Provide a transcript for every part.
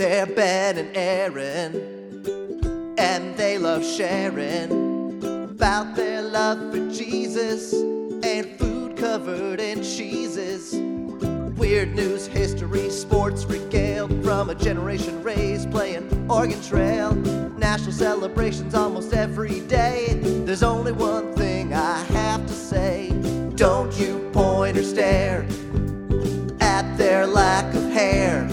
They're Ben and Aaron, and they love sharing about their love for Jesus and food covered in cheeses. Weird news, history, sports regaled from a generation raised playing Oregon Trail. National celebrations almost every day. There's only one thing I have to say. Don't you point or stare at their lack of hair.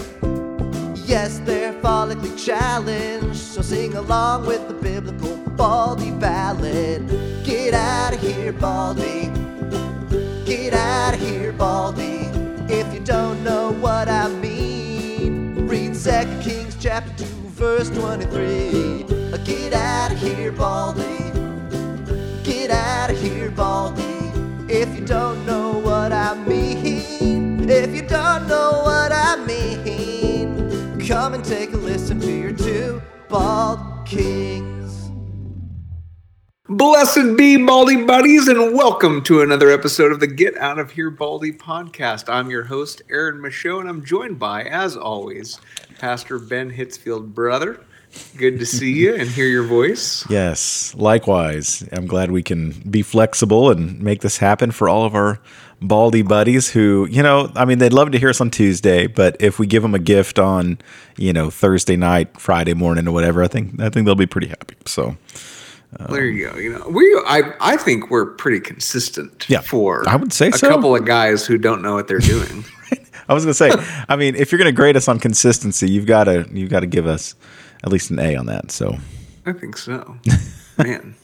Yes, they're follically challenged, so sing along with the biblical Baldy ballad. Get out of here, Baldy. Get out of here, Baldy. If you don't know what I mean, read 2 Kings chapter 2, verse 23. Get out of here, Baldy. Get out of here, Baldy. If you don't know what I mean, if you don't know what I mean, come and take a listen to your two bald kings. Blessed be Baldy Buddies, and welcome to another episode of the Get Out of Here Baldy podcast. I'm your host, Aaron Michaud, and I'm joined by, as always, Pastor Ben Hitzfield, brother. Good to see you and hear your voice. Yes, likewise. I'm glad we can be flexible and make this happen for all of our baldy buddies who, you know, I mean, they'd love to hear us on Tuesday, but if we give them a gift on, you know, Thursday night, Friday morning, or whatever, I think I think they'll be pretty happy. So um, there you go. You know, we I I think we're pretty consistent. Yeah, for I would say a so. couple of guys who don't know what they're doing. I was gonna say, I mean, if you're gonna grade us on consistency, you've got to you've got to give us at least an A on that. So I think so, man.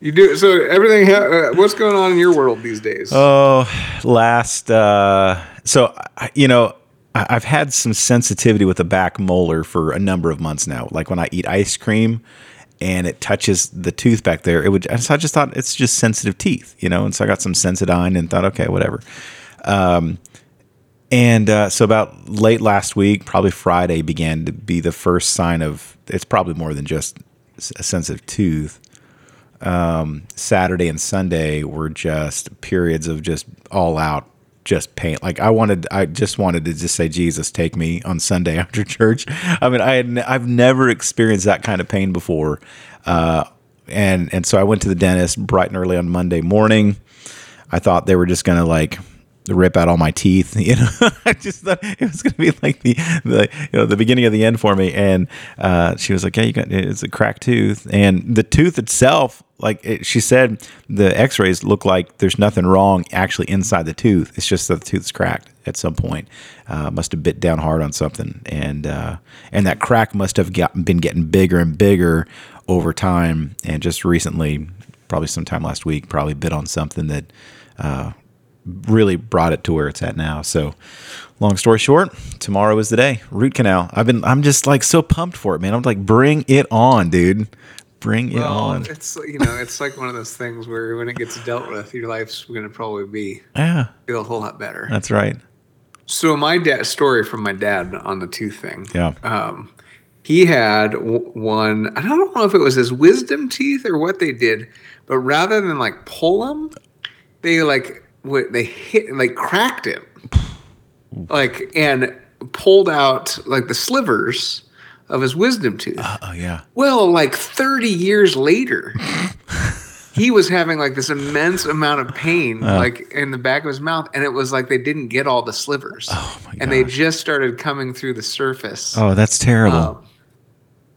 You do so. Everything. Ha- uh, what's going on in your world these days? Oh, last. Uh, so you know, I've had some sensitivity with the back molar for a number of months now. Like when I eat ice cream, and it touches the tooth back there, it would. So I just thought it's just sensitive teeth, you know. And so I got some Sensodyne and thought, okay, whatever. Um, and uh, so about late last week, probably Friday, began to be the first sign of. It's probably more than just a sensitive tooth. Saturday and Sunday were just periods of just all out just pain. Like I wanted, I just wanted to just say, Jesus, take me on Sunday after church. I mean, I had, n- I've never experienced that kind of pain before. Uh, and, and so I went to the dentist bright and early on Monday morning. I thought they were just to like rip out all my teeth. You know, I just thought it was going to be like the, the, you know, the beginning of the end for me. And, uh, she was like, yeah, you got, it's a cracked tooth and the tooth itself, like it, she said, the x-rays look like there's nothing wrong actually inside the tooth. It's just that the tooth's cracked at some point. Uh, must have bit down hard on something. And, uh, and that crack must have got, been getting bigger and bigger over time. And just recently, probably sometime last week, probably bit on something that, uh, really brought it to where it's at now. So, long story short, tomorrow is the day. Root canal. I've been. I'm just like so pumped for it, man. I'm like, bring it on, dude. Bring it well, on. it's you know, it's like one of those things where when it gets dealt with, your life's going to probably be Yeah, feel a whole lot better. that's right. So my dad story from my dad on the tooth thing. Yeah. Um, he had w- one. I don't know if it was his wisdom teeth or what they did, but rather than like pull them, they like what they hit like cracked him, like and pulled out like the slivers of his wisdom tooth. Oh yeah. Well, like 30 years later, he was having like this immense amount of pain, like in the back of his mouth, and it was like they didn't get all the slivers, Oh, my and they just started coming through the surface. Oh, that's terrible. Um,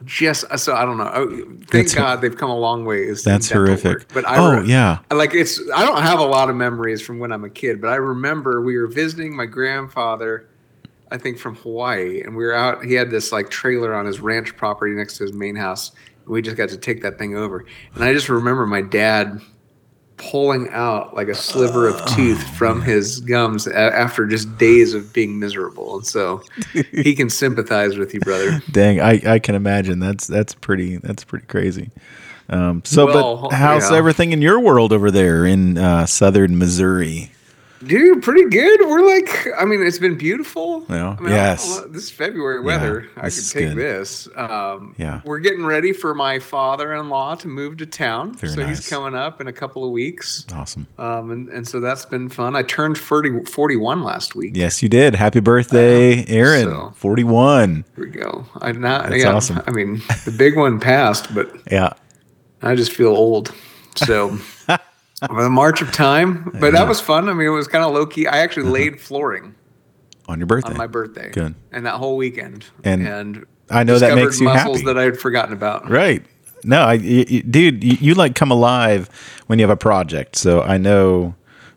just uh, so I don't know. Oh, Thank That's God they've come a long ways. in That's horrific. work. But I Oh, re- yeah. like it's. I don't have a lot of memories from when I'm a kid, but I remember we were visiting my grandfather. I think from Hawaii, and we were out. He had this like trailer on his ranch property next to his main house. And we just got to take that thing over, and I just remember my dad pulling out like a sliver of tooth from his gums after just days of being miserable, and so he can sympathize with you, brother. Dang, I, I can imagine. That's that's pretty that's pretty crazy. Um, so, Well, but how's yeah. everything in your world over there in uh, southern Missouri? Dude, pretty good. We're like, I mean, it's been beautiful. Yeah. I mean, Yes. I- this February weather, I this could take good. this. Um, Yeah. We're getting ready for my father-in-law to move to town, Very so nice. he's coming up in a couple of weeks. Awesome. Um, and, and so that's been fun. I turned 40, 41 last week. Yes, you did. Happy birthday, Aaron. so- 41. Here we go. I not. That's yeah, awesome. I mean, the big one passed, but Yeah. I just feel old. So the march of time, but that was fun. I mean, it was kind of low key. I actually uh-huh. laid flooring On your birthday. on my birthday. Good. And that whole weekend. And I know that makes you muscles happy. that I had forgotten about. Right. No, I, y- y- dude, you, you like come alive when you have a project. So I know,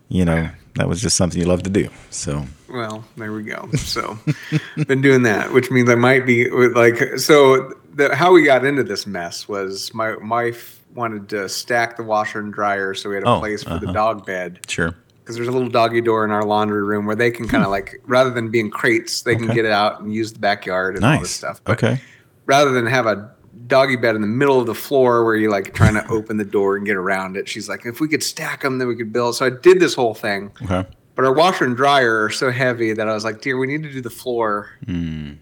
you know, that was just something you love to do. So Well, there we go. So, been doing that, which means I might be like. So, the, how we got into this mess was my wife wanted to stack the washer and dryer, so we had a Oh, place for the uh-huh. dog bed. sure. because there's a little doggy door in our laundry room where they can kind of like rather than being crates they can get it out and use the backyard and all this Nice. stuff but Okay. rather than have a doggy bed in the middle of the floor where you're like trying to open the door and get around it she's like if we could stack them then we could build so i did this whole thing Okay. but our washer and dryer are so heavy that i was like dear we need to do the floor Hmm.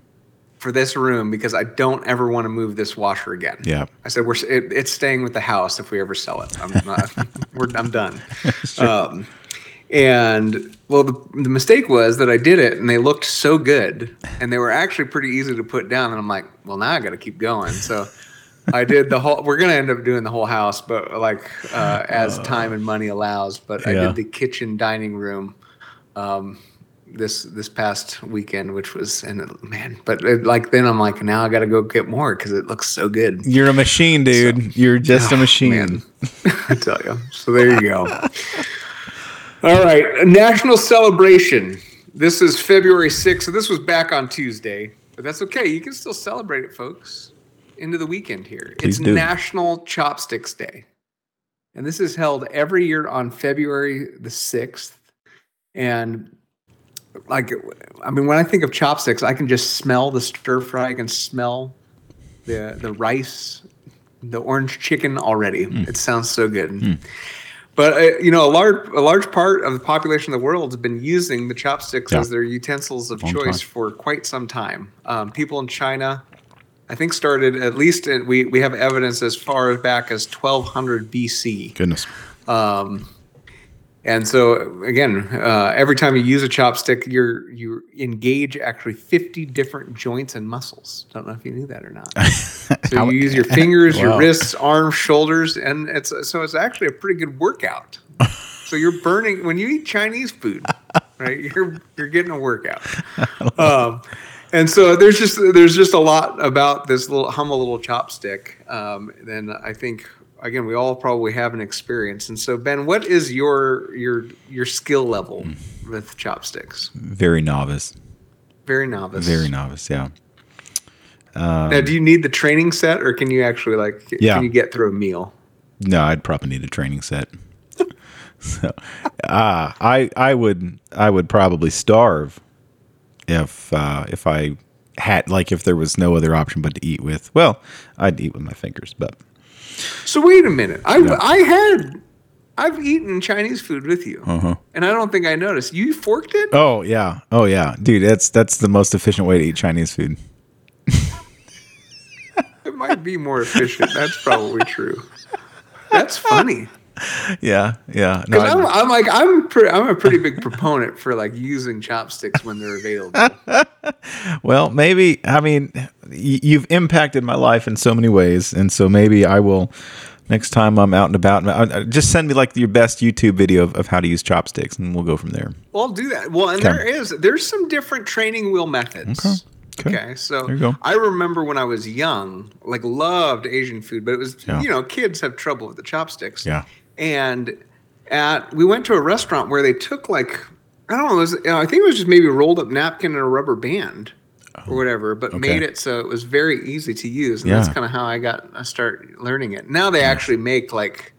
For this room because i don't ever want to move this washer again Yeah. I said, "We're it, it's staying with the house if we ever sell it. I'm not. we're, I'm done." Um, and well, the, the mistake was that I did it, and they looked so good, and they were actually pretty easy to put down. And I'm like, "Well, now I got to keep going." So I did the whole. We're gonna end up doing the whole house, but like uh, as time and money allows. But I did the kitchen dining room. Um, this this past weekend, which was and it- man, but it, like then I'm like now I got to go get more because it looks so good. You're a machine, dude. You're just a oh, machine. Man, I tell you. So there you go. All right, national celebration. This is February 6th. So this was back on Tuesday, but that's okay. You can still celebrate it, folks. Into the weekend here. Please it's do. National Chopsticks Day. And this is held every year on February the 6th. And like I mean when I think of chopsticks, I can just smell the stir fry, I can smell the the rice, the orange chicken already. Hmm. It sounds so good. But uh, you know, a large a large part of the population of the world has been using the chopsticks Yeah. as their utensils of Long choice time. for quite some time. Um, people in China, I think, started at least in, we we have evidence as far back as 1200 BC. Goodness. Um, and so again, uh, every time you use a chopstick, you're you engage actually 50 different joints and muscles. Don't know if you knew that or not. So you use your fingers, your wrists, arms, shoulders, and it's so it's actually a pretty good workout. So you're burning when you eat Chinese food, right? You're you're getting a workout. Um, and so there's just there's just a lot about this little humble little chopstick. Um, then I think again we all probably have an experience. And so Ben, what is your your your skill level with chopsticks? Very novice. Very novice. Very novice. Yeah. Now, do you need the training set, or can you actually like Yeah. can you get through a meal? No, I'd probably need a training set. so, uh, I I would I would probably starve if uh, if I had like if there was no other option but to eat with. Well, I'd eat with my fingers, but So wait a minute. I I had I've eaten Chinese food with you, uh-huh. and I don't think I noticed. You forked it. oh yeah, oh yeah, dude, that's that's the most efficient way to eat Chinese food. It might be more efficient. That's probably true. That's funny. Yeah, yeah. No, I'm, I'm like I'm pre- I'm a pretty big proponent for like using chopsticks when they're available. Well, maybe. I mean, y- you've impacted my life in so many ways, and so maybe I will next time I'm out and about. Just send me like your best YouTube video of, of how to use chopsticks, and we'll go from there. Well, I'll do that. Well, and Okay. there is there's some different training wheel methods. Okay. Okay. Okay, so There you go. I remember when I was young, like loved Asian food, but it was Yeah. you know kids have trouble with the chopsticks. Yeah. And at we went to a restaurant where they took like I don't know, it was, know, I think it was just maybe a rolled up napkin and a rubber band or whatever, but Oh, okay. made it so it was very easy to use, and that's kind of how I got I start learning it. Now they actually make like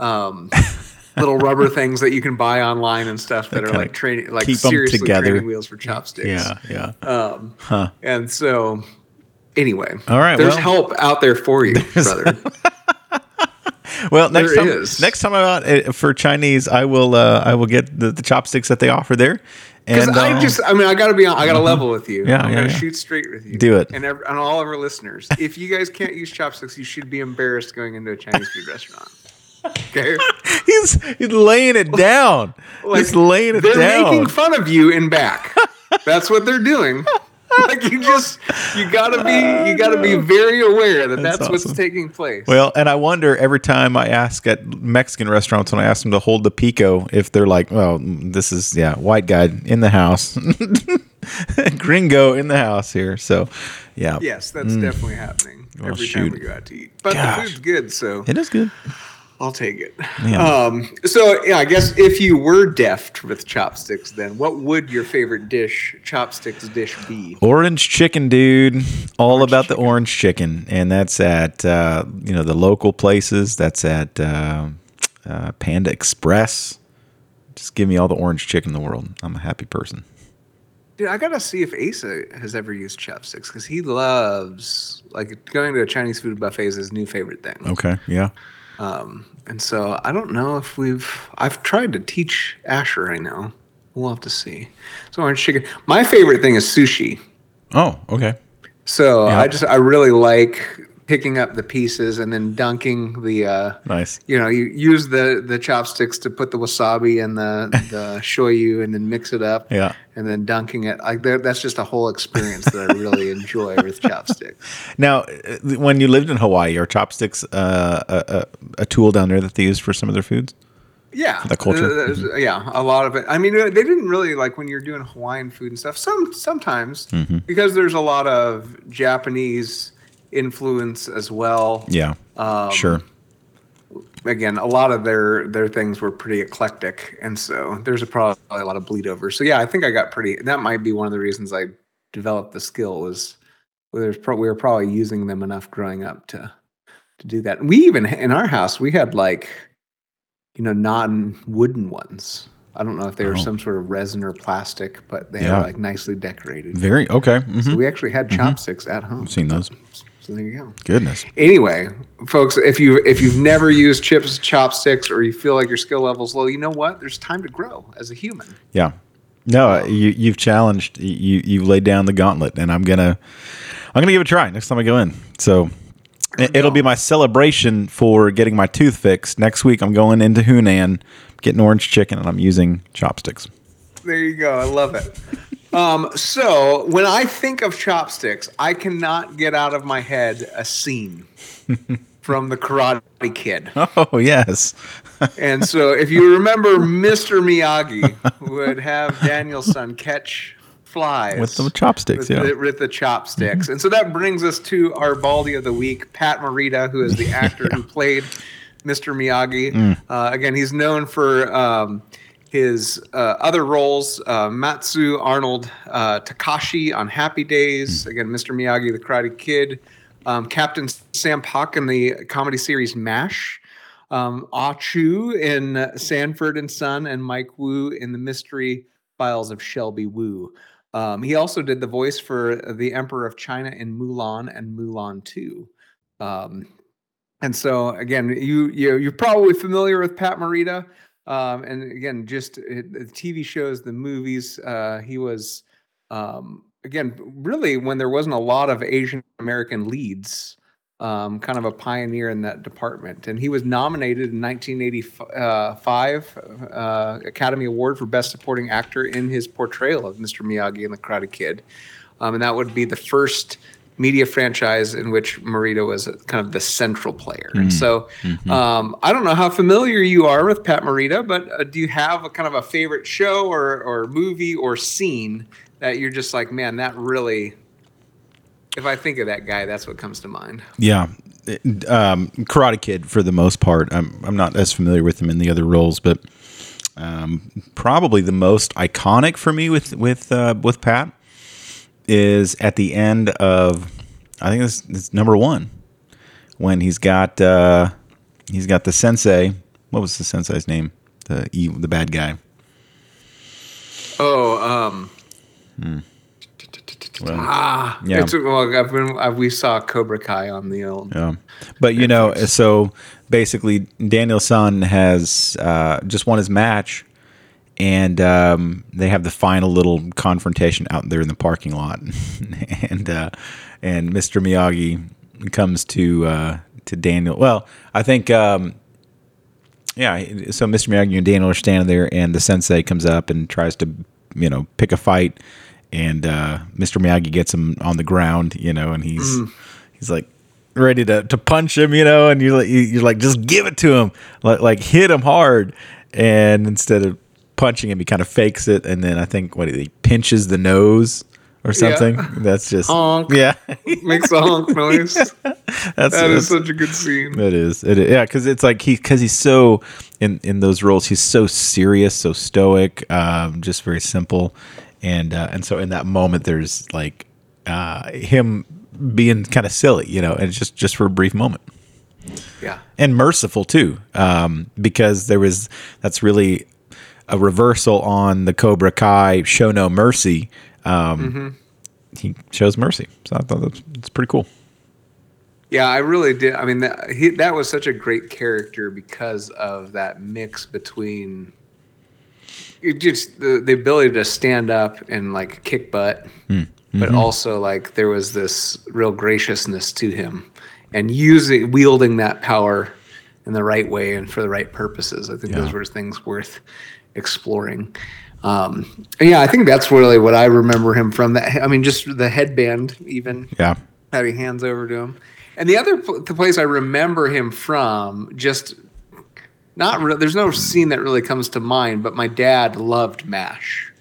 um, little rubber things that you can buy online and stuff that, are like training like seriously together. training wheels for chopsticks. Yeah, yeah. Um, Huh. and so, anyway, All right, there's well- help out there for you, brother. Well, next There time, is. next time I'm out uh, for Chinese, I will uh, I will get the, the chopsticks that they offer there. Because And I uh, just, I mean, I got to be on, I got to level with you. Yeah, I'm yeah, going to shoot straight with you. Do it. And, ev- and all of our listeners, if you guys can't use chopsticks, you should be embarrassed going into a Chinese food restaurant. Okay? he's he's laying it down. he's laying it down. they're making fun of you in back. That's what they're doing. Like you just, you gotta be, you gotta be very aware that that's, That's what's taking place. well, and I wonder every time I ask at Mexican restaurants when I ask them to hold the pico, if they're like, "Well, this is yeah, white guy in the house, gringo in the house here." So, yeah, yes, that's mm. definitely happening Well, every time we go out to eat. But Gosh. the food's good, so it is good. I'll take it. Yeah. Um, so yeah, I guess if you were deft with chopsticks, then what would your favorite dish, chopsticks dish, be? Orange chicken, dude. All about the orange chicken, and that's at uh, you know the local places. That's at uh, uh, Panda Express. Just give me all the orange chicken in the world. I'm a happy person. Dude, I gotta see if Asa has ever used chopsticks because he loves like going to a Chinese food buffet is his new favorite thing. Okay, yeah. Um, and so I don't know if we've. I've tried to teach Asher. I know. We'll have to see. So orange chicken. My favorite thing is sushi. Oh, okay. So Yeah. I just I really like picking up the pieces and then dunking the. Uh, Nice. you know, you use the the chopsticks to put the wasabi and the the shoyu and then mix it up. Yeah. And then dunking it. Like that's just a whole experience that I really enjoy with chopsticks. Now, uh, when you lived in Hawaii, are chopsticks uh, a, a, a tool down there that they use for some of their foods? Yeah, the culture. there's- Yeah, a lot of it. I mean, uh, they didn't really like when you're doing Hawaiian food and stuff. Some sometimes Mm-hmm. because there's a lot of Japanese influence as well. Yeah. Um, sure. again, a lot of their their things were pretty eclectic, and so there's a probably a lot of bleed over. So yeah, I think I got pretty. That might be one of the reasons I developed the skill was there's pro- we were probably using them enough growing up to to do that. We even in our house we had like you know non wooden ones. I don't know if they were Oh. some sort of resin or plastic, but they Yeah. were like nicely decorated. Very okay. hmm So we actually had chopsticks at home. I've seen those. So there you go. Goodness. Anyway, folks, if you if you've never used chips, chopsticks, or you feel like your skill level's low, you know what? There's time to grow as a human. Yeah. No, you you've challenged you you've laid down the gauntlet, and I'm gonna I'm gonna give it a try next time I go in. So it- it'll be my celebration for getting my tooth fixed. Next week, I'm going into Hunan, getting orange chicken, and I'm using chopsticks. There you go. I love it. Um, so when I think of chopsticks, I cannot get out of my head a scene from the Karate Kid. Oh yes, And so if you remember, Mr. Miyagi would have Daniel-san catch flies with the chopsticks. with, Yeah. the, with the chopsticks. And so that brings us to our Baldy of the week, Pat Morita, who is the actor who played Mr. Miyagi. Uh, again, he's known for um, his uh, other roles, uh, Matsu Arnold uh, Takashi on Happy Days. Again, Mr. Miyagi, the Karate Kid. Um, Captain Sam Pak in the comedy series MASH. Um, Ah Chu in Sanford and Son, and Mike Woo in the Mystery Files of Shelby Woo. Um, he also did the voice for the Emperor of China in Mulan and Mulan 2. Um, and so again, you you you're probably familiar with Pat Morita. Um, and again, just it, the TV shows, the movies. Uh, he was um, again really when there wasn't a lot of Asian American leads. Um, kind of a pioneer in that department, and he was nominated in 1985 uh, Academy Award for Best Supporting Actor in his portrayal of Mr. Miyagi in The Karate Kid, um, and that would be the first media franchise in which Morita was a, kind of the central player. And so, um, I don't know how familiar you are with Pat Morita, but uh, do you have a kind of a favorite show or or movie or scene that you're just like, man, that really. If I think of that guy, that's what comes to mind. Yeah. Um, Karate Kid, for the most part. I'm, I'm not as familiar with him in the other roles, but um, probably the most iconic for me with with uh, with Pat is at the end of I think it's, it's number one when he's got uh, he's got the sensei. What was the sensei's name? The evil, the bad guy. Oh, um, Well, Ah, Yeah. It's, well, I've been, i we saw Cobra Kai on the old. Yeah. But you know, so basically, Daniel-san has uh, just won his match, and um, they have the final little confrontation out there in the parking lot, and uh, and Mr. Miyagi comes to uh, to Daniel. Well, I think. Um, yeah, so Mr. Miyagi and Daniel are standing there, and the sensei comes up and tries to, you know, pick a fight, and uh, Mr. Miyagi gets him on the ground, you know, and he's he's like ready to, to punch him, you know, and you're like you're like just give it to him, like like hit him hard, and instead of punching him, he kind of fakes it, and then I think what he pinches the nose or something. That's just Honk. yeah, Makes a honk noise. that's That that's- is such a good scene. it is. It is. Yeah, because it's like he because he's so in in those roles. He's so serious, so stoic, um, just very simple, and uh, and so in that moment, there's like uh, him being kind of silly, you know, and it's just just for a brief moment, Yeah. and merciful too, um, because there was that's really a reversal on the Cobra Kai show no mercy. Um, mm-hmm. He shows mercy, so I thought that's, that's pretty cool. Yeah, I really did. I mean, that, he, that was such a great character because of that mix between just the, the ability to stand up and like kick butt, hmm. but mm-hmm. also like there was this real graciousness to him and using wielding that power in the right way and for the right purposes. I think Yeah. those were things worth exploring. Um, yeah, I think that's really what I remember him from. That I mean, just the headband, even Yeah, having hands over to him. And the other pl- the place I remember him from, just not re- there's no scene that really comes to mind, but my dad loved MASH.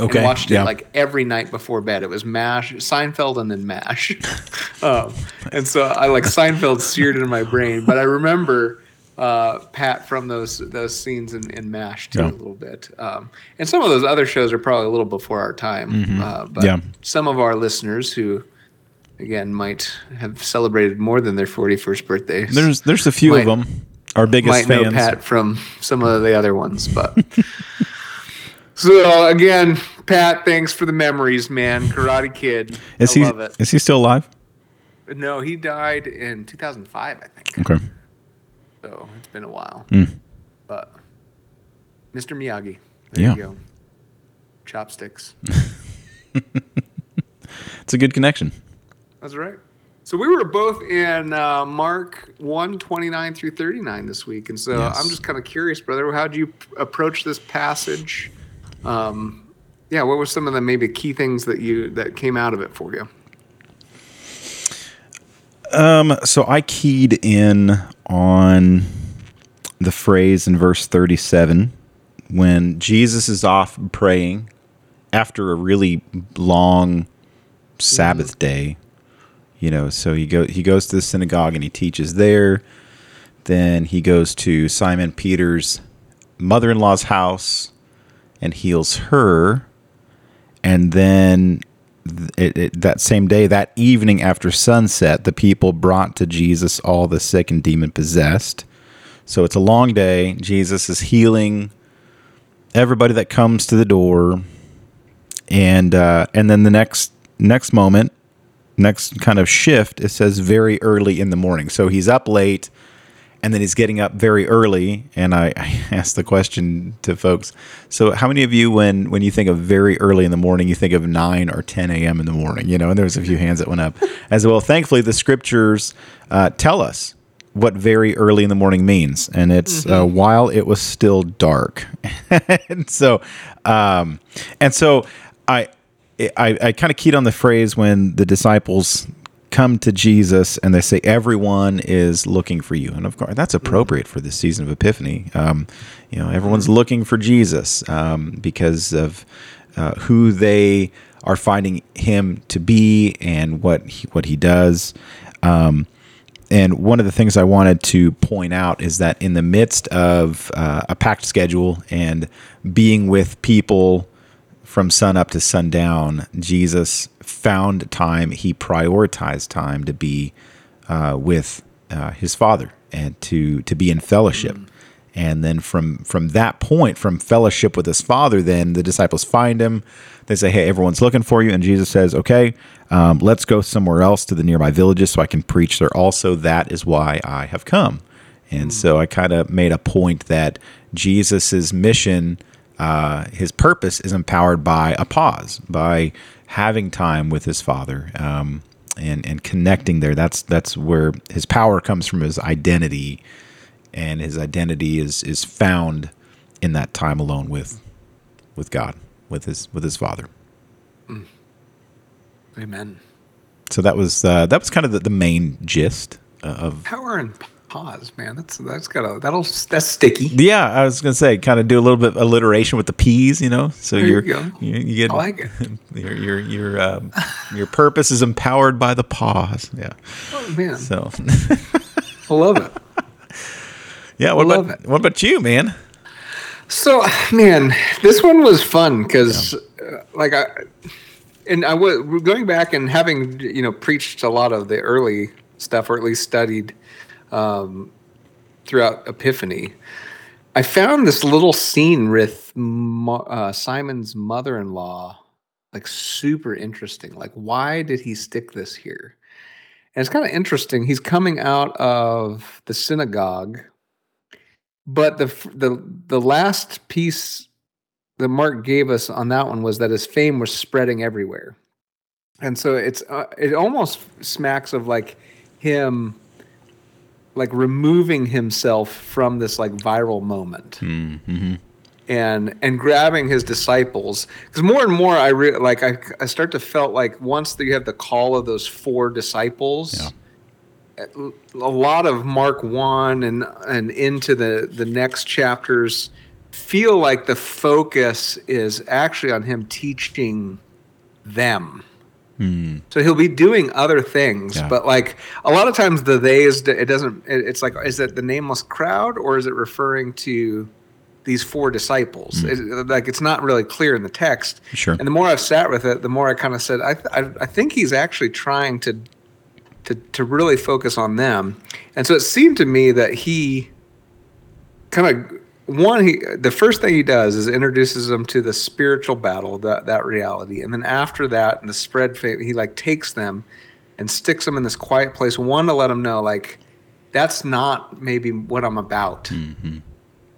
okay, And watched yeah. it like every night before bed. It was MASH, Seinfeld, and then MASH. um, and so I like Seinfeld seared in my brain. But I remember uh, Pat from those those scenes in, in MASH too Yeah. a little bit. Um, and some of those other shows are probably a little before our time. Uh, but Mm-hmm. Yeah. some of our listeners who, again, might have celebrated more than their 41st birthday. There's there's a few of them. Our biggest might know fans. Pat from some of the other ones, but so again, Pat, thanks for the memories, man. Karate Kid, Is I he love it. is he still alive? No, he died in 2005, I think. Okay. So it's been a while, Hmm. but Mr. Miyagi, there Yeah. you go. Chopsticks. It's a good connection. That's right. So we were both in uh, Mark 1, 29 through 39 this week. And so Yes. I'm just kind of curious, brother, how do you p- approach this passage? Um, yeah, what were some of the maybe key things that you that came out of it for you? Um, so I keyed in on the phrase in verse 37 when Jesus is off praying after a really long Sabbath day. You know, so he go he goes to the synagogue and he teaches there. Then he goes to Simon Peter's mother-in-law's house and heals her. And then th- it, it, that same day, that evening after sunset, the people brought to Jesus all the sick and demon possessed. So it's a long day. Jesus is healing everybody that comes to the door, and uh, and then the next next moment, next kind of shift, it says very early in the morning. So he's up late, and then he's getting up very early. And I, I asked the question to folks. So how many of you, when when you think of very early in the morning, you think of nine or ten a.m. in the morning? You know, and there's a few hands that went up as well. Thankfully, the scriptures uh, tell us what very early in the morning means, and it's uh, while it was still dark. and so, um, and so I I, I kind of keyed on the phrase when the disciples come to Jesus and they say, Everyone is looking for you. And of course, that's appropriate for this season of Epiphany. Um, you know, everyone's looking for Jesus um, because of uh, who they are finding him to be and what he, what he does. Um, and one of the things I wanted to point out is that in the midst of uh, a packed schedule and being with people from sun up to sundown, Jesus found time, he prioritized time to be uh, with uh, his Father and to, to be in fellowship. And then from from that point, from fellowship with his father, then the disciples find him. They say, "Hey, everyone's looking for you," and Jesus says, "Okay, um, let's go somewhere else to the nearby villages so I can preach there. Also, that is why I have come." And so I kind of made a point that Jesus's mission, uh, his purpose, is empowered by a pause, by having time with his Father. Um, and, and connecting there that's that's where his power comes from his identity and his identity is is found in that time alone with with God, with his with his Father. Amen. So that was uh, that was kind of the, the main gist uh, of. Power and pause, man. That's that's got a that'll that's sticky. Yeah, I was gonna say, kind of do a little bit of alliteration with the P's, you know. So There you you're, go. You, you get I like it. your your your um, your purpose is empowered by the pause. Yeah. Oh man, So I love it. yeah, what Love about it. what about you, man? So, man, this one was fun because, uh, like, I and I was going back and having you know preached a lot of the early stuff, or at least studied um, throughout Epiphany. I found this little scene with uh, Simon's mother-in-law like super interesting. Like, why did he stick this here? And it's kind of interesting. He's coming out of the synagogue but the the the last piece that Mark gave us on that one was that his fame was spreading everywhere, and so it's uh, it almost smacks of like him like removing himself from this like viral moment Mm-hmm. and and grabbing his disciples because more and more I re- like I, I start to felt like once that you have the call of those four disciples Yeah. a lot of Mark one and and into the the next chapters feel like the focus is actually on him teaching them. So he'll be doing other things, Yeah. but like a lot of times the they is it doesn't. It's like is it the nameless crowd or is it referring to these four disciples? Hmm. It, like it's not really clear in the text. Sure. And the more I've sat with it, the more I kind of said I, I I think he's actually trying to to to really focus on them. And so it seemed to me that he kind of one he the first thing he does is introduces them to the spiritual battle that that reality. And then after that and the spread he like takes them and sticks them in this quiet place one to let them know like that's not maybe what i'm about. Mm-hmm.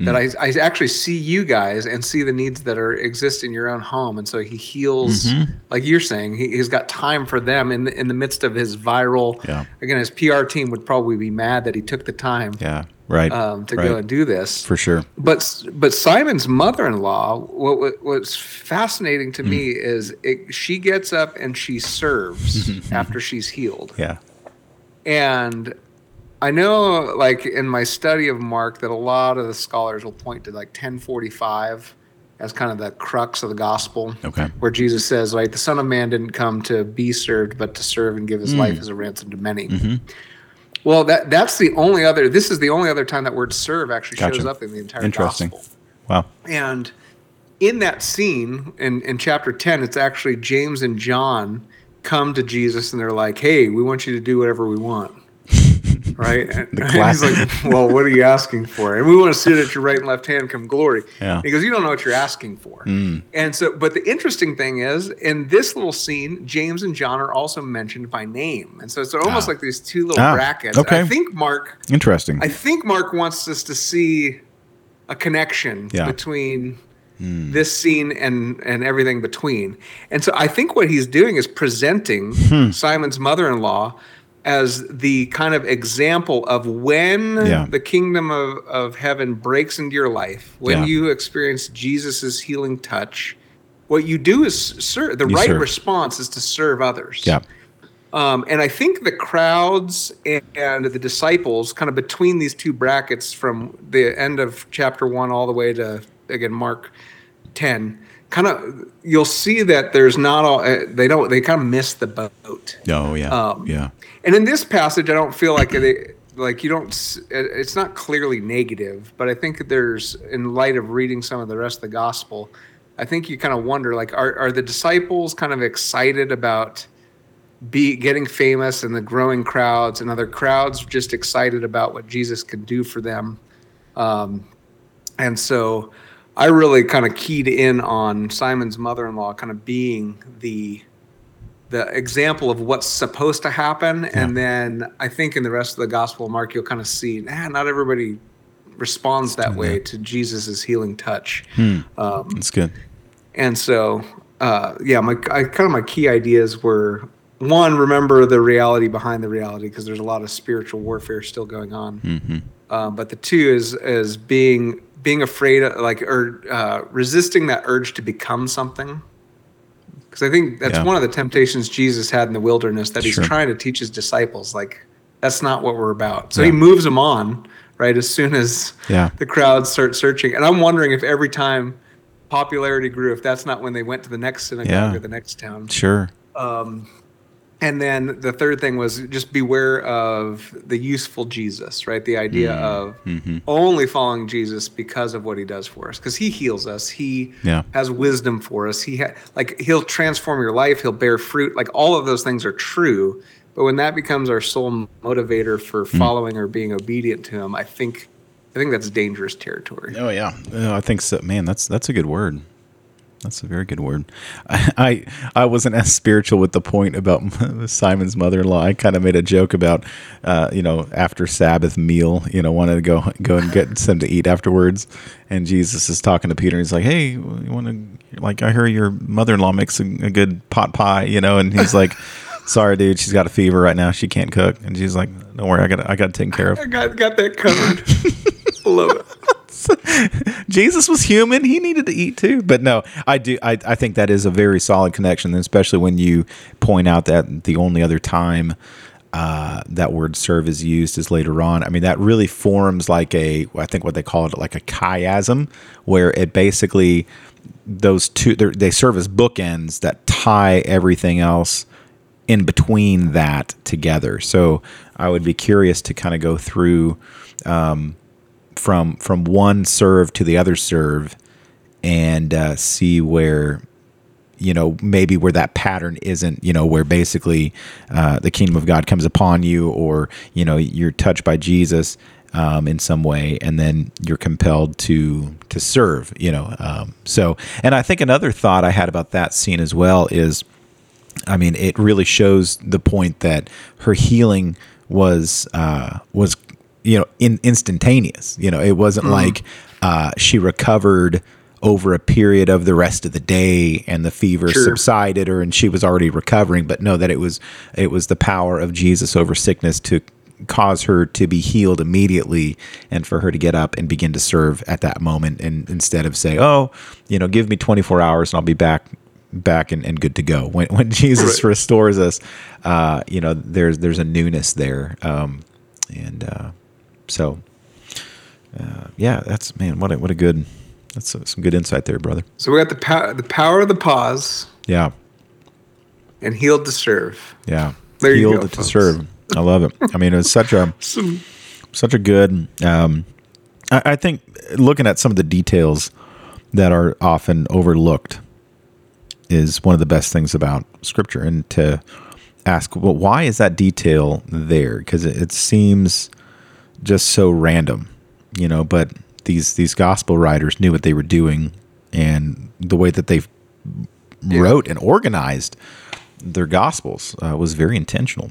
That mm. I, I actually see you guys and see the needs that are exist in your own home. And so he heals mm-hmm. like you're saying he, he's got time for them in the, in the midst of his viral Yeah. again his pr team would probably be mad that he took the time. Yeah. Right. um, to right. go and do this for sure. but but Simon's mother-in-law, what, what what's fascinating to hmm. me is it, she gets up and she serves hmm. after she's healed, Yeah. and I know, like in my study of Mark, that a lot of the scholars will point to like 1045 as kind of the crux of the gospel, Okay. where Jesus says, like the Son of Man didn't come to be served, but to serve and give his hmm. life as a ransom to many. Mm-hmm. Well, that that's the only other. This is the only other time that word "serve" actually shows up in the entire Interesting. gospel. Wow. And in that scene in, in chapter 10, it's actually James and John come to Jesus and they're like, hey, we want you to do whatever we want. Right? And, and he's like, well, what are you asking for? And we want to sit at your right and left hand come glory. Yeah. He goes, you don't know what you're asking for. And so, but the interesting thing is, in this little scene, James and John are also mentioned by name. And so it's almost Ah. like these two little Ah, brackets. okay. I think Mark Interesting. I think Mark wants us to see a connection Yeah. between this scene and and everything between. And so I think what he's doing is presenting Simon's mother-in-law as the kind of example of when Yeah. the kingdom of, of heaven breaks into your life, when Yeah. you experience Jesus' healing touch, what you do is serve. The You right serve. response is to serve others. yeah. Um, and I think the crowds and the disciples, kind of between these two brackets from the end of chapter one all the way to, again, Mark 10, kind of, you'll see that there's not all, uh, they don't, they kind of miss the boat. Oh yeah. Um, yeah. And in this passage, I don't feel like they, like you don't, it's not clearly negative, but I think there's, in light of reading some of the rest of the gospel, I think you kind of wonder, like, are, are the disciples kind of excited about be getting famous and the growing crowds and other crowds just excited about what Jesus could do for them? Um, and so I really kind of keyed in on Simon's mother-in-law kind of being the the example of what's supposed to happen, and then I think in the rest of the Gospel of Mark, you'll kind of see, nah, not everybody responds that way to Jesus's healing touch. Um, That's good. and so, uh, yeah, my I, kind of my key ideas were one, remember the reality behind the reality because there's a lot of spiritual warfare still going on. Um, but the two is is being being afraid of like or uh, resisting that urge to become something. Because I think that's Yeah. one of the temptations Jesus had in the wilderness that he's Sure. trying to teach his disciples. Like that's not what we're about. So Yeah. he moves them on right as soon as Yeah. the crowds start searching. And I'm wondering if every time popularity grew, if that's not when they went to the next synagogue or the next town. Sure. And then the third thing was just beware of the useful Jesus, right? The idea mm-hmm. of mm-hmm. only following Jesus because of what he does for us, because he heals us. He Yeah. has wisdom for us. He ha- like he'll transform your life. He'll bear fruit. Like all of those things are true. But when that becomes our sole motivator for mm. following or being obedient to him, I think I think that's dangerous territory. Oh yeah, Uh, I think so. Man, that's that's a good word. That's a very good word. I I, I wasn't as spiritual with the point about Simon's mother-in-law. I kind of made a joke about, uh, you know, after Sabbath meal, you know, wanted to go go and get some to eat afterwards, and Jesus is talking to Peter. and He's like, "Hey, you want to? Like, I hear your mother-in-law makes a, a good pot pie, you know?" And he's like. Sorry, dude. She's got a fever right now. She can't cook, and she's like, "Don't worry, I got, I got taken care of." I got got that covered. Love it. Jesus was human; he needed to eat too. But no, I do. I, I think that is a very solid connection, especially when you point out that the only other time uh, that word "serve" is used is later on. I mean, that really forms like a, I think what they call it, like a chiasm, where it basically those two they serve as bookends that tie everything else in between that together. So I would be curious to kind of go through um, from from one serve to the other serve and uh, see where you know maybe where that pattern isn't you know where basically uh, the kingdom of god comes upon you or you know you're touched by jesus um, in some way and then you're compelled to to serve you know um, so and i think another thought i had about that scene as well is I mean, it really shows the point that her healing was uh, was you know in, instantaneous. You know, it wasn't like uh, she recovered over a period of the rest of the day and the fever Sure. subsided or and she was already recovering but no that it was it was the power of Jesus over sickness to cause her to be healed immediately and for her to get up and begin to serve at that moment and instead of say oh you know give me 24 hours and I'll be back back and, and good to go. When when Jesus Right. restores us, uh, you know, there's there's a newness there, um, and uh, so uh, yeah, that's man, what a, what a good that's some good insight there, brother. So we got the power the power of the pause Yeah, and healed to serve. yeah, There you Healed go, to folks. serve. I love it. I mean, it's such a Some such a good. Um, I, I think looking at some of the details that are often overlooked is one of the best things about scripture, and to ask, well, why is that detail there? Because it, it seems just so random, you know. But these these gospel writers knew what they were doing, and the way that they wrote and organized their gospels uh, was very intentional.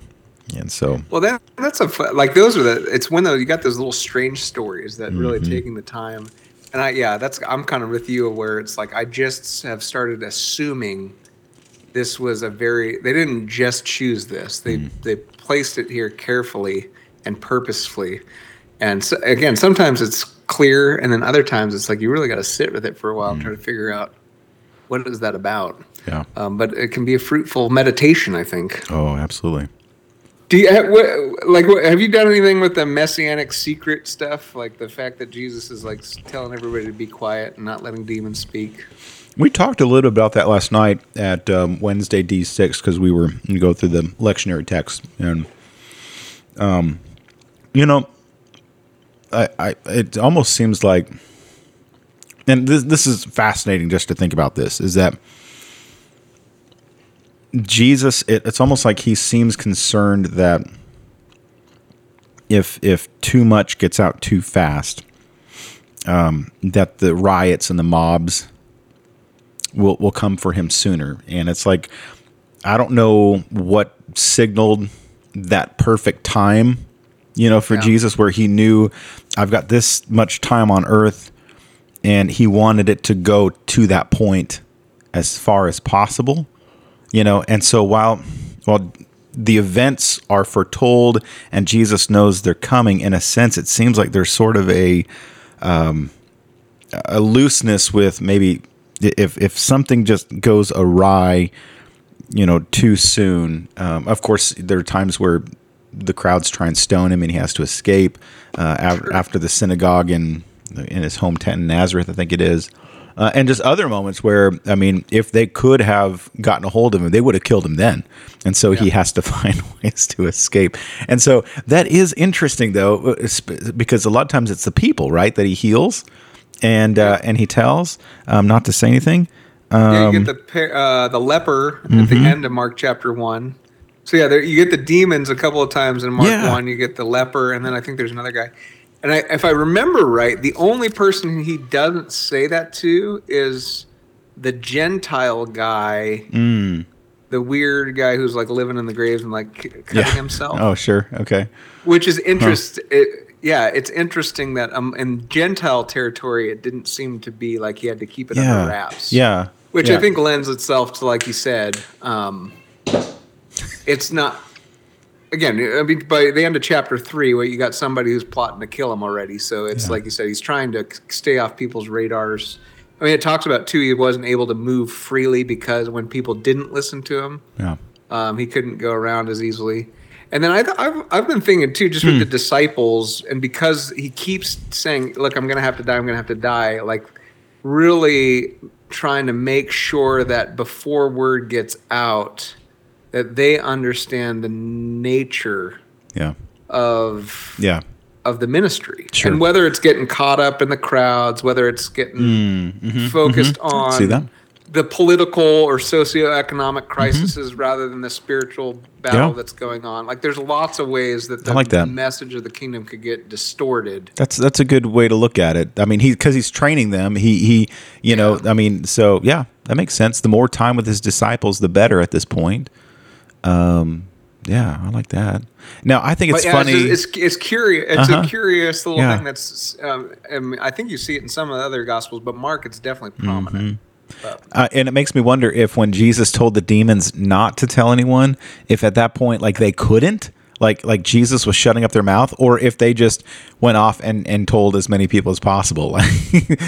And so, Well, that that's a like those are the. It's when though you got those little strange stories that really Mm-hmm. taking the time, and I yeah, that's I'm kind of with you where it's like I just have started assuming this was a very they didn't just choose this they Mm. they placed it here carefully and purposefully, and so, again sometimes it's clear and then other times it's like you really got to sit with it for a while and try to figure out what is that about. yeah. Um, but it can be a fruitful meditation, I think. Oh, absolutely. Do you have, what, like what, have you done anything with the messianic secret stuff, like the fact that Jesus is like telling everybody to be quiet and not letting demons speak? We talked a little about that last night at um, Wednesday D6 because we were going go through the lectionary text. And, um, you know, I, I it almost seems like, and this, this is fascinating just to think about this, is that Jesus, it, it's almost like he seems concerned that if if too much gets out too fast, um, that the riots and the mobs will will come for him sooner. And it's like I don't know what signaled that perfect time, you know, for Yeah. Jesus where he knew I've got this much time on earth and he wanted it to go to that point as far as possible you know and so while while the events are foretold and jesus knows they're coming in a sense it seems like there's sort of a um, a looseness with maybe if if something just goes awry you know too soon um, of course there are times where the crowds try and stone him and he has to escape uh, af- after the synagogue in in his home tent in Nazareth I think it is. Uh, and just other moments where I mean if they could have gotten a hold of him they would have killed him then. And so he has to find ways to escape. And so that is interesting though uh, because a lot of times it's the people right that he heals and uh, and he tells um, not to say anything. Yeah, Um, you get the uh, the leper at the mm-hmm. end of Mark chapter one. So yeah, there, you get the demons a couple of times in Mark Yeah. one. You get the leper, and then I think there's another guy. And I, if I remember right, the only person he doesn't say that to is the Gentile guy, mm, the weird guy who's like living in the graves and like cutting yeah. himself. oh sure okay Which is interest. It, yeah, it's interesting that um in Gentile territory, it didn't seem to be like he had to keep it yeah under wraps. yeah which yeah. I think lends itself to, like you said, um, it's not. Again, I mean, by the end of chapter three, where you got somebody who's plotting to kill him already, so it's Yeah. like you said, he's trying to stay off people's radars. I mean, it talks about too, he wasn't able to move freely because when people didn't listen to him, yeah um, he couldn't go around as easily. And then I th- I've, I've been thinking too, just with Hmm. the disciples, and because he keeps saying, "Look, I'm going to have to die. I'm going to have to die," like really trying to make sure that before word gets out, that they understand the nature yeah of yeah of the ministry, Sure. and whether it's getting caught up in the crowds, whether it's getting focused on Mm, mm-hmm, See that? the political or socioeconomic crises rather than the spiritual battle Mm-hmm. Yeah. that's going on. Like there's lots of ways that the like that. message of the kingdom could get distorted. That's that's a good way to look at it. I mean, he because he's training them. He he, you know, I mean, so yeah, that makes sense. The more time with his disciples, the better. At this point, um, yeah, I like that. Now, I think it's But funny. It's, it's, it's curious. It's Uh-huh. a curious little Yeah. thing that's. Um, I, mean, I think you see it in some of the other gospels, but Mark, it's definitely Mm-hmm. prominent. Uh, and it makes me wonder if when Jesus told the demons not to tell anyone, if at that point like they couldn't, like like Jesus was shutting up their mouth, or if they just went off and and told as many people as possible.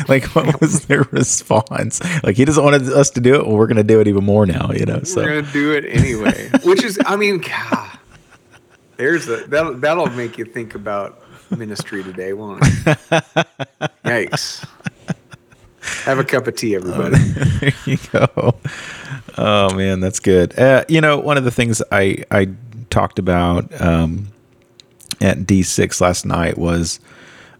Like like what was their response? Like he doesn't want us to do it, well, we're going to do it even more now. You know, so We're gonna do it anyway, which is, I mean, God, there's a that'll, that'll make you think about ministry today, won't it? Yikes! Have a cup of tea, everybody. there you go. Oh man, that's good. Uh, you know, one of the things I I talked about um, at D six last night was,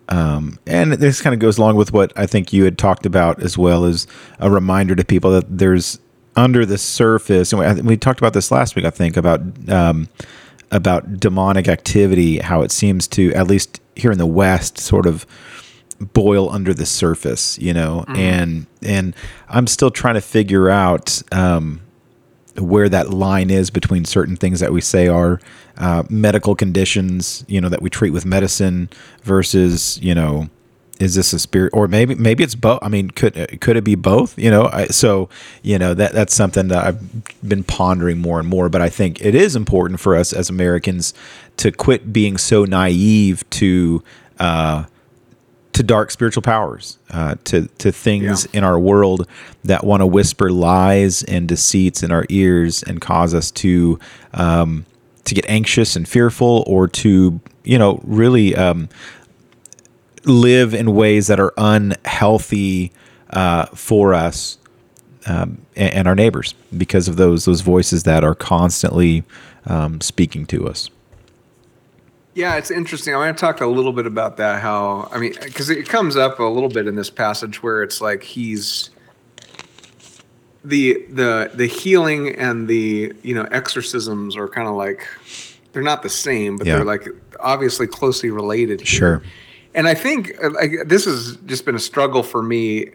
um, and this kind of goes along with what I think you had talked about as well as a reminder to people that there's under the surface, and we, we talked about this last week. I think about um, about demonic activity, how it seems to at least here in the West, sort of boil under the surface, you know, and and I'm still trying to figure out um, where that line is between certain things that we say are uh, medical conditions, you know, that we treat with medicine versus, you know, is this a spirit or maybe maybe it's both. I mean could could it be both? You know I, so you know that that's something that i've been pondering more and more but i think it is important for us as americans to quit being so naive to uh to dark spiritual powers, uh, to to things in our world that want to whisper lies and deceits in our ears and cause us to um, to get anxious and fearful, or to you know really um, live in ways that are unhealthy uh, for us um, and, and our neighbors because of those those voices that are constantly um, speaking to us. Yeah, it's interesting. I want to talk a little bit about that. How I mean, because it comes up a little bit in this passage where it's like he's the the the healing and the you know exorcisms are kind of like they're not the same, but Yeah. they're like obviously closely related. here. Sure. and I think uh, like, this has just been a struggle for me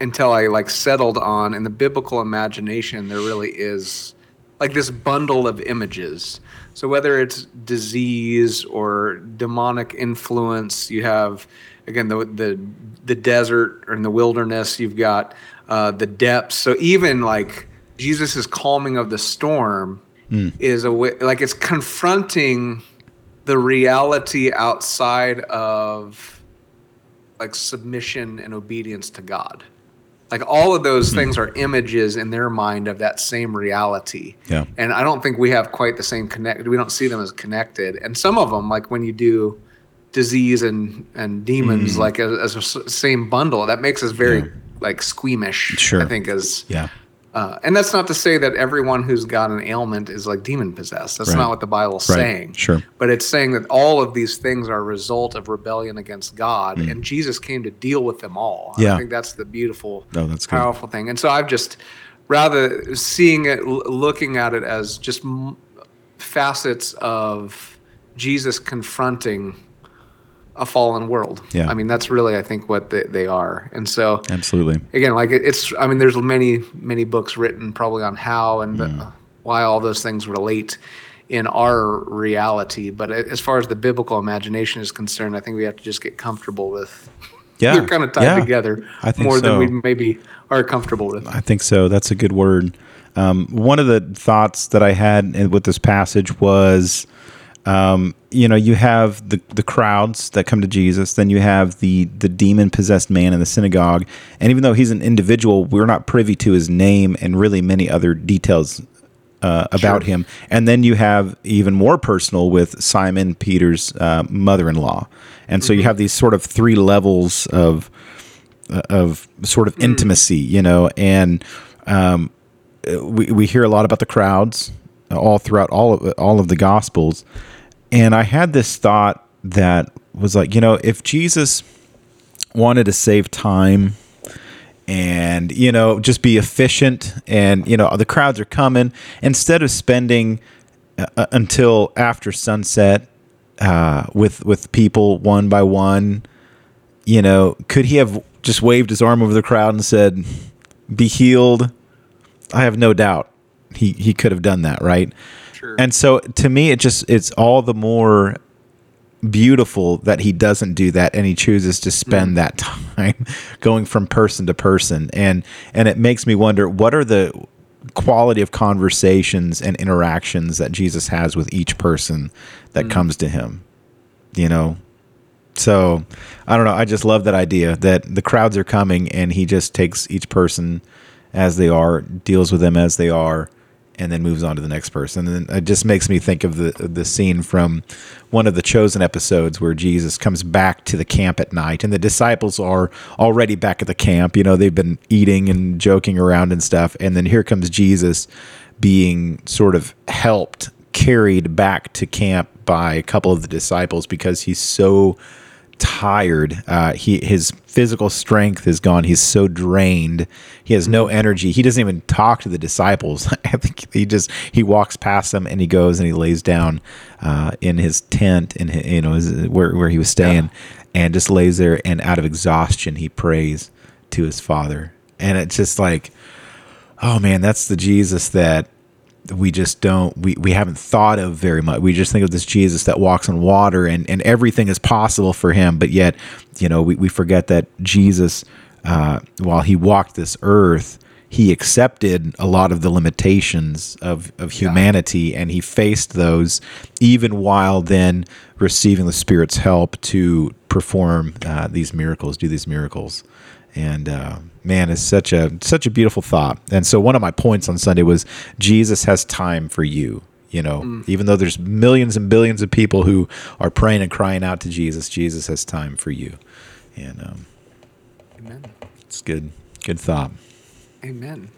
until I like settled on in the biblical imagination there really is like this bundle of images. So whether it's disease or demonic influence, you have again the the the desert or in the wilderness. You've got uh, the depths. So even like Jesus' calming of the storm is a way, like it's confronting the reality outside of like submission and obedience to God. Like all of those hmm. things are images in their mind of that same reality. Yeah. And I don't think we have quite the same connect. We don't see them as connected. And some of them, like when you do disease and and demons, hmm. like as, as a same bundle, that makes us very Yeah. like squeamish. Sure. I think as Yeah. Uh, and that's not to say that everyone who's got an ailment is like demon possessed. That's Right. not what the Bible's Right. saying. Sure. But it's saying that all of these things are a result of rebellion against God, and Jesus came to deal with them all. Mm. Yeah. I think that's the beautiful, No, that's good. powerful thing. And so I've just rather seeing it, l- looking at it as just m- facets of Jesus confronting a fallen world. Yeah. I mean, that's really, I think, what they, they are. And so Absolutely. again like it- it's i mean there's many many books written probably on how and Mm. the, why all those things relate in our reality but as far as the biblical imagination is concerned i think we have to just get comfortable with Yeah. they're kind of tied Yeah. together I think more so. than we maybe are comfortable with I think so. That's a good word. Um, one of the thoughts that I had with this passage was, um, you know, you have the, the crowds that come to Jesus, then you have the the demon possessed man in the synagogue, and even though he's an individual, we're not privy to his name and really many other details uh, about him. And then you have even more personal with Simon Peter's uh, mother-in-law, and so you have these sort of three levels of of sort of intimacy, you know, and um, we we hear a lot about the crowds all throughout all of all of the gospels, and I had this thought that was like, you know, if Jesus wanted to save time and you know just be efficient and you know the crowds are coming instead of spending uh, uh, until after sunset uh, with with people one by one you know could he have just waved his arm over the crowd and said be healed? I have no doubt he he could have done that right? Sure. and so to me it just it's all the more beautiful that he doesn't do that and he chooses to spend mm-hmm. that time going from person to person. And and it makes me wonder what are the quality of conversations and interactions that Jesus has with each person that mm-hmm. comes to him you know? So I don't know. I just love that idea that the crowds are coming and he just takes each person as they are deals with them as they are and then moves on to the next person. And it just makes me think of the the scene from one of the chosen episodes where Jesus comes back to the camp at night, and the disciples are already back at the camp. You know, they've been eating and joking around and stuff, and then here comes Jesus being sort of helped, carried back to camp by a couple of the disciples because he's so tired. Uh, he his physical strength is gone. He's so drained. He has no energy. He doesn't even talk to the disciples. I think he just he walks past them and he goes and he lays down uh, in his tent in hi- you know his, where where he was staying and just lays there and out of exhaustion he prays to his father. And it's just like, oh man, that's the Jesus that we just don't we, we haven't thought of very much. We just think of this jesus that walks on water and, and everything is possible for him but yet you know we, we forget that jesus uh, while he walked this earth he accepted a lot of the limitations of, of humanity and he faced those even while then receiving the spirit's help to perform uh, these miracles do these miracles and uh, man it's such a such a beautiful thought and so one of my points on sunday was jesus has time for you you know even though there's millions and billions of people who are praying and crying out to jesus jesus has time for you and um, Amen. it's good good thought Amen.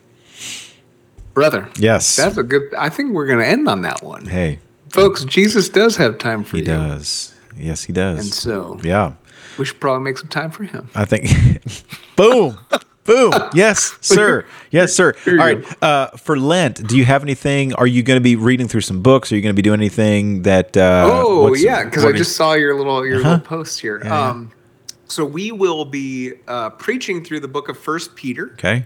Brother. yes That's a good I think we're gonna end on that one. hey Folks, Jesus does have time for he you. He does yes he does And so yeah we should probably make some time for him. I think. boom. Boom. Yes, sir. Yes, sir. All right. Uh, for Lent, do you have anything? Are you going to be reading through some books? Are you going to be doing anything that? Uh, Oh yeah, because I just saw your little your Uh-huh. little post here. Yeah. Um, So we will be uh, preaching through the book of First Peter. Okay.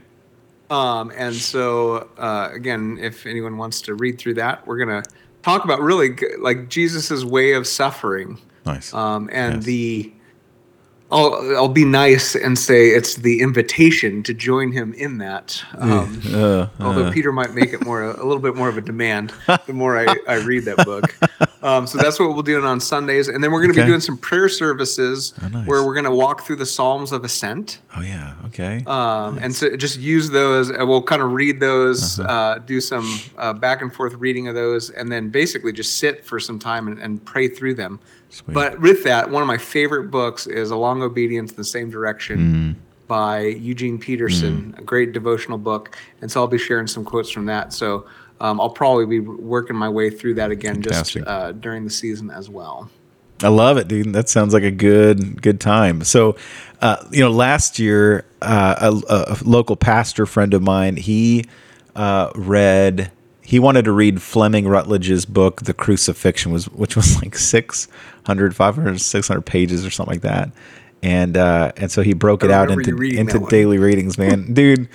Um, and so, uh, again, if anyone wants to read through that, we're going to talk about really like Jesus's way of suffering. Nice. Um, and Yes. the, I'll, I'll be nice and say it's the invitation to join him in that. Um, Uh, although uh. Peter might make it more, a little bit more of a demand the more I, I read that book. Um, so that's what we'll be doing on Sundays. And then we're going to Okay. be doing some prayer services Oh, nice. where we're going to walk through the Psalms of Ascent. oh yeah. Okay. Um, and so just use those. We'll kind of read those, Uh-huh. uh, do some uh, back and forth reading of those, and then basically just sit for some time and, and pray through them. Sweet. But with that, one of my favorite books is A Long Obedience in the Same Direction Mm-hmm. by Eugene Peterson, a great devotional book. And so I'll be sharing some quotes from that. So um, I'll probably be working my way through that again Fantastic. just uh, during the season as well. I love it, dude. That sounds like a good good time. So, uh, you know, last year, uh, a, a local pastor friend of mine, he uh, read. He wanted to read Fleming Rutledge's book, The Crucifixion, was which was like 600, 500, 600 pages or something like that. And uh, and so he broke it out into into one. daily readings, man, dude.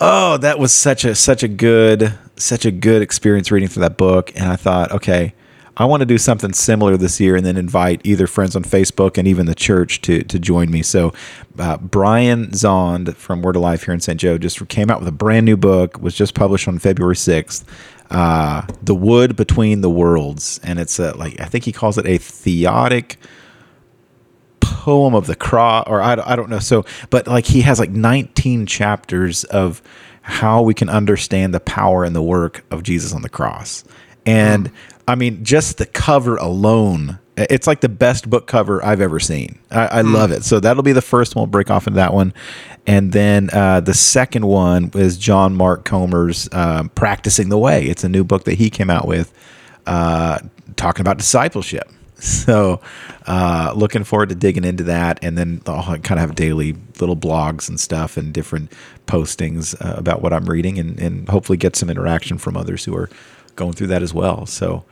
Oh, that was such a such a good such a good experience reading through that book. And I thought, okay, I want to do something similar this year, and then invite either friends on Facebook and even the church to to join me. So, uh, Brian Zahnd from Word of Life here in St. Joe just came out with a brand new book. Was just published on February sixth. Uh, the Wood Between the Worlds, and it's a like I think he calls it a theotic poem of the cross or I, I don't know so but like he has like 19 chapters of how we can understand the power and the work of jesus on the cross and i mean just the cover alone it's like the best book cover i've ever seen. I, I love it. So that'll be the first one we'll break off into that one. And then uh, the second one is john mark comer's um, practicing the way. It's a new book that he came out with uh, talking about discipleship. So, uh, looking forward to digging into that, and then I'll kind of have daily little blogs and stuff, and different postings uh, about what I'm reading, and, and hopefully get some interaction from others who are going through that as well. So,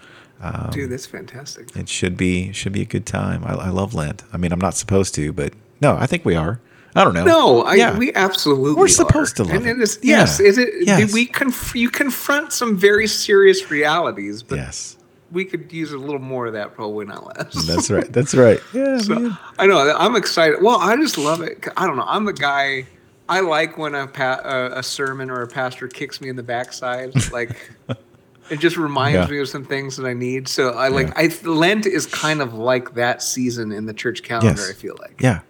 um, Dude, that's fantastic. it should be should be a good time. I, I love Lent. I mean, I'm not supposed to, but no, I think we are. I don't know. No, I, Yeah. we absolutely We're supposed are. to love and it. Yeah. Yes, is it? Yes. We conf- you confront some very serious realities, but yes, we could use a little more of that, probably not less. that's right. That's right. Yeah, So, man. I know. I'm excited. Well, I just love it. I don't know. I'm the guy. I like when a pa- a, a sermon or a pastor kicks me in the backside. Like it just reminds Yeah. me of some things that I need. So I like. I Lent is kind of like that season in the church calendar. Yes. I feel like yeah.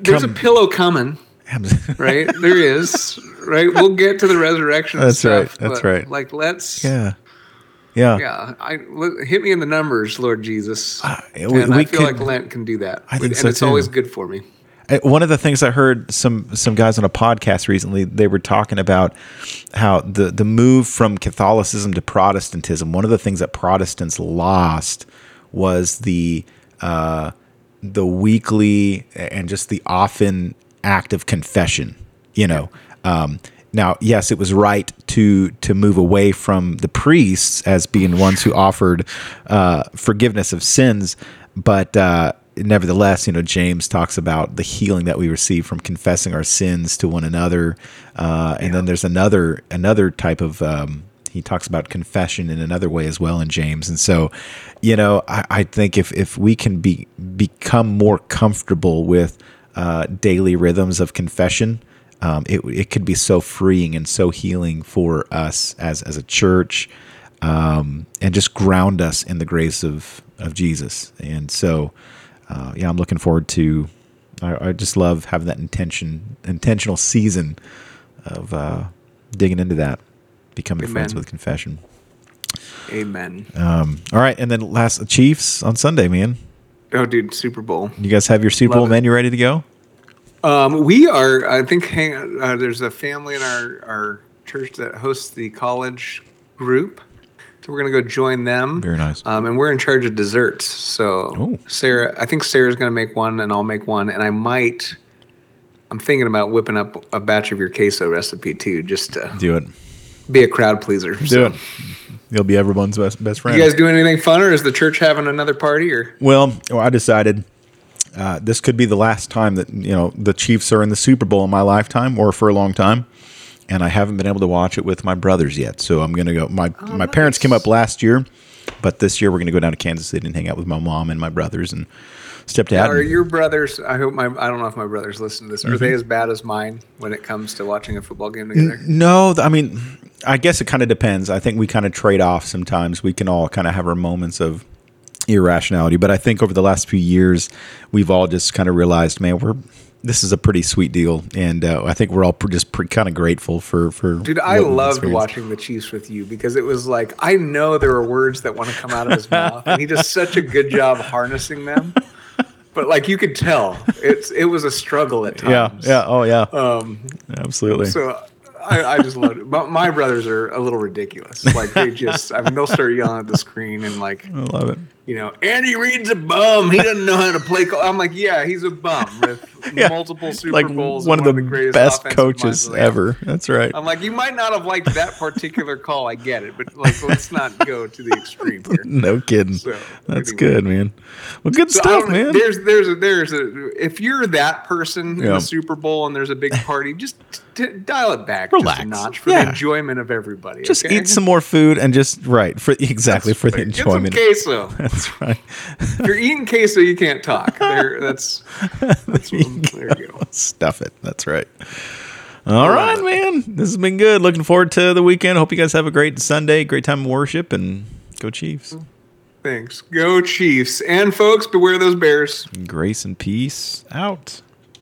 there's a pillow coming. right? There is, right? We'll get to the resurrection. That's right, that's but, right. Like, let's, yeah. Yeah. yeah. I hit me in the numbers, Lord Jesus. Uh, we- and I we feel could- like Lent can do that. I think and so, it's too. always good for me. One of the things I heard some some guys on a podcast recently, they were talking about how the the move from Catholicism to Protestantism. One of the things that Protestants lost was the uh, the weekly and just the often act of confession. You know, um, now yes, it was right to to move away from the priests as being ones who offered uh, forgiveness of sins, but uh, nevertheless, you know, James talks about the healing that we receive from confessing our sins to one another, uh, and then there's another another type of um, he talks about confession in another way as well in James. And so, you know, I, I think if if we can be become more comfortable with uh, daily rhythms of confession, um, it it could be so freeing and so healing for us as as a church, um, and just ground us in the grace of of Jesus. And so, uh, yeah, I'm looking forward to. I, I just love having that intention intentional season of uh, digging into that, becoming friends with confession. Amen. Um, all right, and then last Chiefs on Sunday, man. oh, dude, Super Bowl. You guys have your Super Bowl Love it. menu ready to go? Um, we are, I think, hang, uh, there's a family in our, our church that hosts the college group. So we're going to go join them. Very nice. Um, and we're in charge of desserts. So Ooh. Sarah, I think Sarah's going to make one and I'll make one. And I might, I'm thinking about whipping up a batch of your queso recipe too, just to Do it. be a crowd pleaser. Do So, it. You'll be everyone's best best friend. You guys doing anything fun or is the church having another party or? Well, well, I decided uh, this could be the last time that you know the Chiefs are in the Super Bowl in my lifetime, or for a long time. And I haven't been able to watch it with my brothers yet, so I'm gonna go. My my parents came up last year, but this year we're gonna go down to Kansas City and hang out with my mom and my brothers and stepdad. Are and- your brothers? I hope my. I don't know if my brothers listen to this. Are Mm-hmm. they as bad as mine when it comes to watching a football game together? No, I mean, I guess it kind of depends. I think we kind of trade off sometimes. We can all kind of have our moments of irrationality, but I think over the last few years, we've all just kind of realized, man, we're this is a pretty sweet deal, and uh, I think we're all just pre- kind of grateful for for. Dude, I loved experienced. watching the Chiefs with you because it was like I know there are words that want to come out of his mouth, and he does such a good job harnessing them. But like you could tell, it's it was a struggle at times. yeah, oh yeah, Um, absolutely. so I, I just love it. But my brothers are a little ridiculous. Like they just, I mean, they'll start yelling at the screen and like, I love it. You know, Andy Reid's a bum. He doesn't know how to play. Call. I'm like, yeah, he's a bum with Yeah. multiple Super Like Bowls. one and of the, greatest best coaches of the- ever. That's right. I'm like, you might not have liked that particular call. I get it, but like, let's not go to the extreme here. No kidding. So, That's anyway. good, man. Well, good So stuff, man. There's there's a, there's a if you're that person in the Super Bowl and there's a big party, just t- dial it back Relax. just a notch for Yeah. the enjoyment of everybody. Just okay? eat some more food and just right for exactly for the enjoyment. Get some queso. That's right. If you're eating queso, you can't talk. There, that's, that's there you go. Stuff it. That's right. All right, man. This has been good. Looking forward to the weekend. Hope you guys have a great Sunday, great time of worship, and go Chiefs. Thanks. Go Chiefs and folks, beware those bears. Grace and peace out.